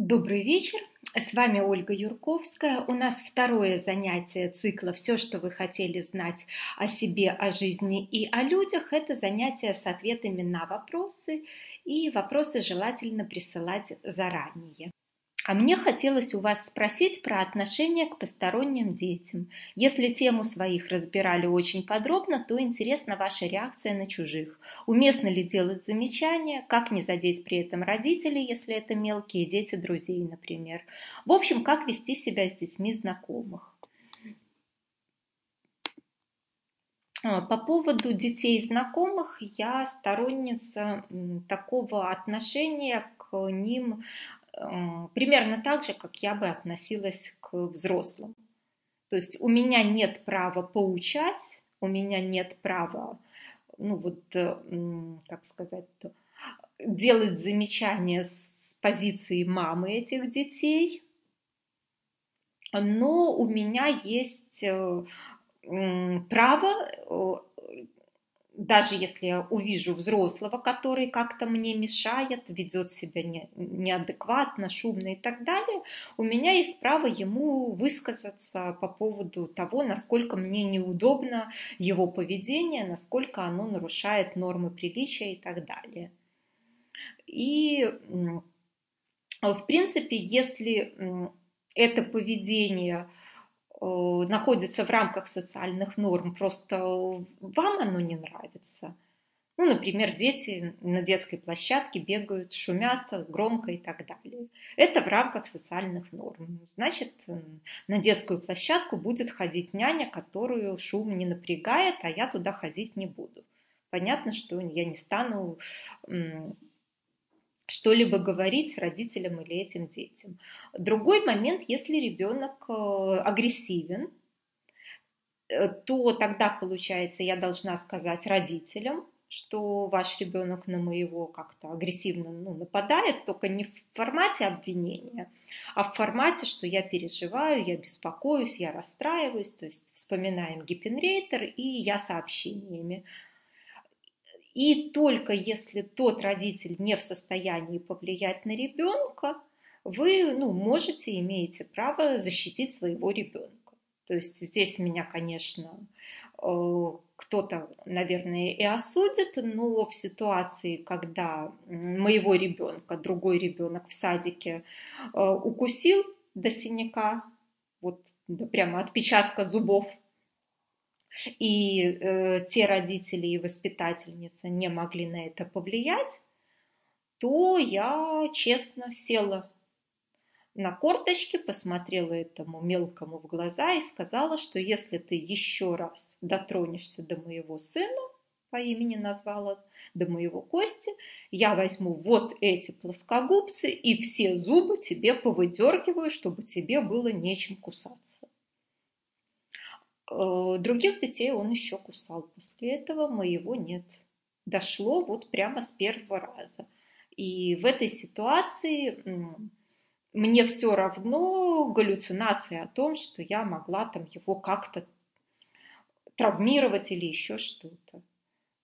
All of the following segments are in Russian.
Добрый вечер, с вами Ольга Юрковская. У нас второе занятие цикла «Все, что вы хотели знать о себе, о жизни и о людях» – это занятие с ответами на вопросы, и вопросы желательно присылать заранее. А мне хотелось у вас спросить про отношение к посторонним детям. Если тему своих разбирали очень подробно, то интересна ваша реакция на чужих. Уместно ли делать замечания, как не задеть при этом родителей, если это мелкие дети друзей, например. В общем, как вести себя с детьми знакомых. А, по поводу детей знакомых я сторонница такого отношения к ним примерно так же, как я бы относилась к взрослым. То есть у меня нет права поучать, у меня нет права, ну вот, э, как сказать, делать замечания с позиции мамы этих детей, но у меня есть э, право э, даже если я увижу взрослого, который как-то мне мешает, ведет себя не, неадекватно, шумно и так далее, у меня есть право ему высказаться по поводу того, насколько мне неудобно его поведение, насколько оно нарушает нормы приличия и так далее. И, в принципе, если это поведение находится в рамках социальных норм, просто вам оно не нравится. Ну, например, дети на детской площадке бегают, шумят громко и так далее. Это в рамках социальных норм. Значит, на детскую площадку будет ходить няня, которую шум не напрягает, а я туда ходить не буду. Понятно, что я не стану что-либо говорить родителям или этим детям. Другой момент, если ребенок э, агрессивен, э, то тогда, получается, я должна сказать родителям, что ваш ребенок на моего как-то агрессивно ну, нападает, только не в формате обвинения, а в формате, что я переживаю, я беспокоюсь, я расстраиваюсь, то есть вспоминаем гипенрейтер и я сообщениями. И только если тот родитель не в состоянии повлиять на ребенка, вы ну, можете, имеете право защитить своего ребенка. То есть здесь меня, конечно, э, кто-то, наверное, и осудит, но в ситуации, когда моего ребенка, другой ребенок в садике э, укусил до синяка, вот да, прямо отпечатка зубов и э, те родители и воспитательница не могли на это повлиять, то я честно села на корточки, посмотрела этому мелкому в глаза и сказала, что если ты еще раз дотронешься до моего сына, по имени назвала, до моего Кости, я возьму вот эти плоскогубцы и все зубы тебе повыдергиваю, чтобы тебе было нечем кусаться. Э, других детей он еще кусал. После этого моего нет. Дошло вот прямо с первого раза. И в этой ситуации мне все равно галлюцинация о том, что я могла там его как-то травмировать или еще что-то.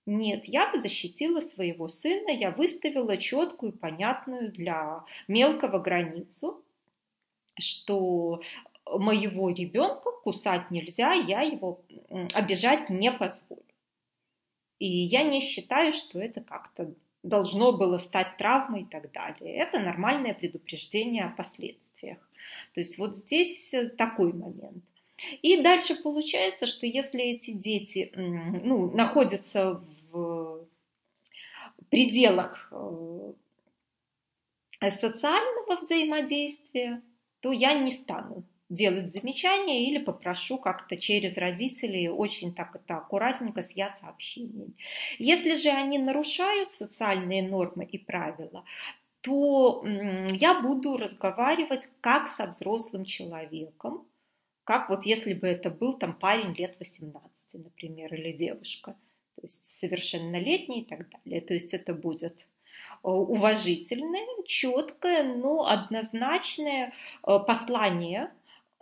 Нет, я защитила своего сына, я выставила четкую, понятную для мелкого границу, что моего ребенка кусать нельзя, я его обижать не позволю. И я не считаю, что это как-то должно было стать травмой и так далее. Это нормальное предупреждение о последствиях. То есть вот здесь э, такой момент. И дальше получается, что если эти дети ну, находятся в пределах э, социального взаимодействия, то я не стану делать замечания или попрошу как-то через родителей очень так это аккуратненько с я сообщениями. Если же они нарушают социальные нормы и правила, то я буду разговаривать как со взрослым человеком, как вот если бы это был там парень лет 18, например, или девушка, то есть совершеннолетний и так далее. То есть это будет э, уважительное, четкое, но однозначное э, послание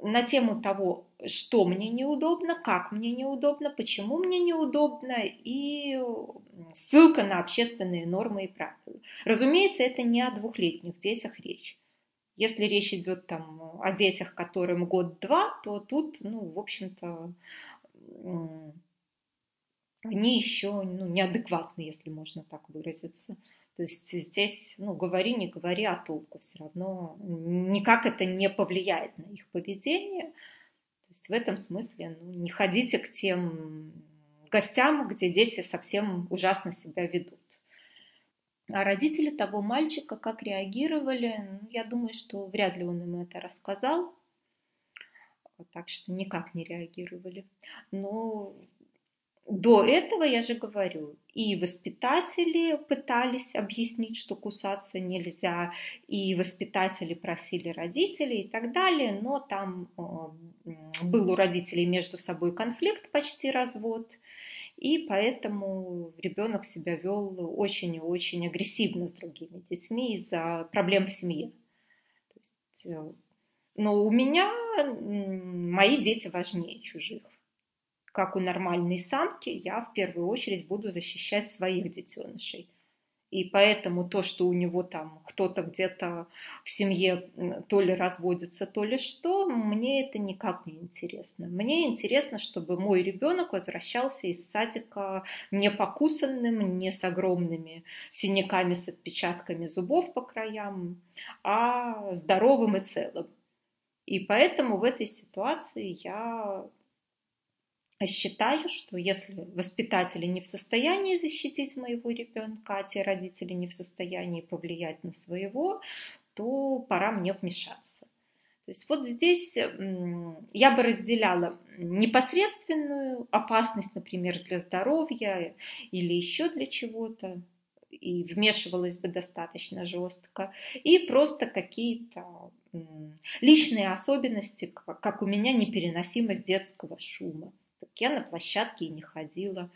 на тему того, что мне неудобно, как мне неудобно, почему мне неудобно и ссылка на общественные нормы и правила. Разумеется, это не о двухлетних детях речь. Если речь идет там о детях, которым год-два, то тут, ну, в общем-то, они еще ну, неадекватны, если можно так выразиться. То есть здесь, ну, говори, не говори, а толку все равно никак это не повлияет на их поведение. То есть в этом смысле ну, не ходите к тем гостям, где дети совсем ужасно себя ведут. А родители того мальчика как реагировали, ну, я думаю, что вряд ли он им это рассказал, так что никак не реагировали. Но до этого, я же говорю, и воспитатели пытались объяснить, что кусаться нельзя, и воспитатели просили родителей и так далее, но там э, был у родителей между собой конфликт, почти развод, и поэтому ребенок себя вел очень и очень агрессивно с другими детьми из-за проблем в семье. Э, но у меня мои дети важнее чужих как у нормальной самки, я в первую очередь буду защищать своих детенышей. И поэтому то, что у него там кто-то где-то в семье то ли разводится, то ли что, мне это никак не интересно. Мне интересно, чтобы мой ребенок возвращался из садика не покусанным, не с огромными синяками, с отпечатками зубов по краям, а здоровым и целым. И поэтому в этой ситуации я считаю, что если воспитатели не в состоянии защитить моего ребенка, а те родители не в состоянии повлиять на своего, то пора мне вмешаться. То есть вот здесь я бы разделяла непосредственную опасность, например, для здоровья или еще для чего-то, и вмешивалась бы достаточно жестко, и просто какие-то личные особенности, как у меня непереносимость детского шума. Я на площадке и не ходила,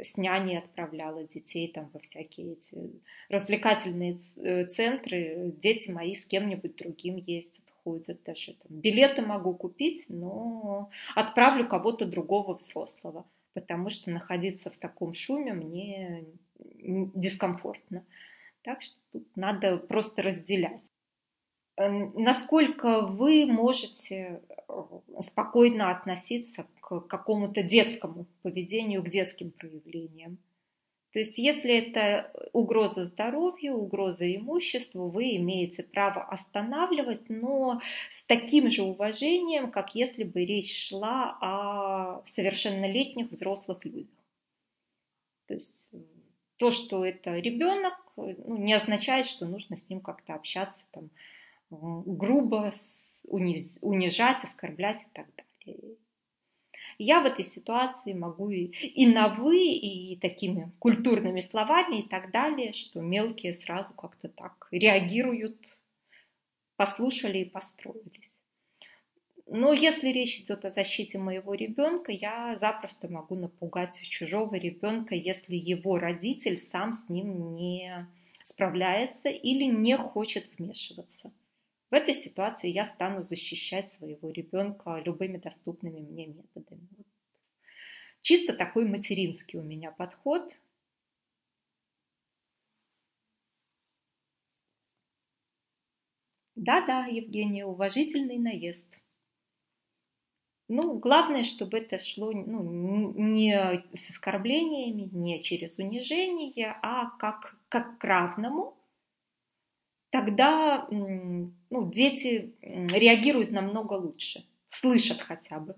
с няней отправляла детей там во всякие эти развлекательные э, центры. Дети мои с кем-нибудь другим ездят, ходят. Даже там билеты могу купить, но отправлю кого-то другого взрослого, потому что находиться в таком шуме мне дискомфортно. Так что тут надо просто разделять. Насколько вы можете э, спокойно относиться к какому-то детскому поведению, к детским проявлениям? То есть, если это угроза здоровью, угроза имуществу, вы имеете право останавливать, но с таким же уважением, как если бы речь шла о совершеннолетних взрослых людях. То есть, то, что это ребенок, ну, не означает, что нужно с ним как-то общаться там, грубо унижать, оскорблять и так далее. Я в этой ситуации могу и, и на «вы», и такими культурными словами и так далее, что мелкие сразу как-то так реагируют, послушали и построились. Но если речь идет о защите моего ребенка, я запросто могу напугать чужого ребенка, если его родитель сам с ним не справляется или не хочет вмешиваться. В этой ситуации я стану защищать своего ребенка любыми доступными мне методами. Чисто такой материнский у меня подход. Да-да, Евгения, уважительный наезд. Ну, главное, чтобы это шло ну, не с оскорблениями, не через унижение, а как, как к равному, тогда ну, дети реагируют намного лучше, слышат хотя бы.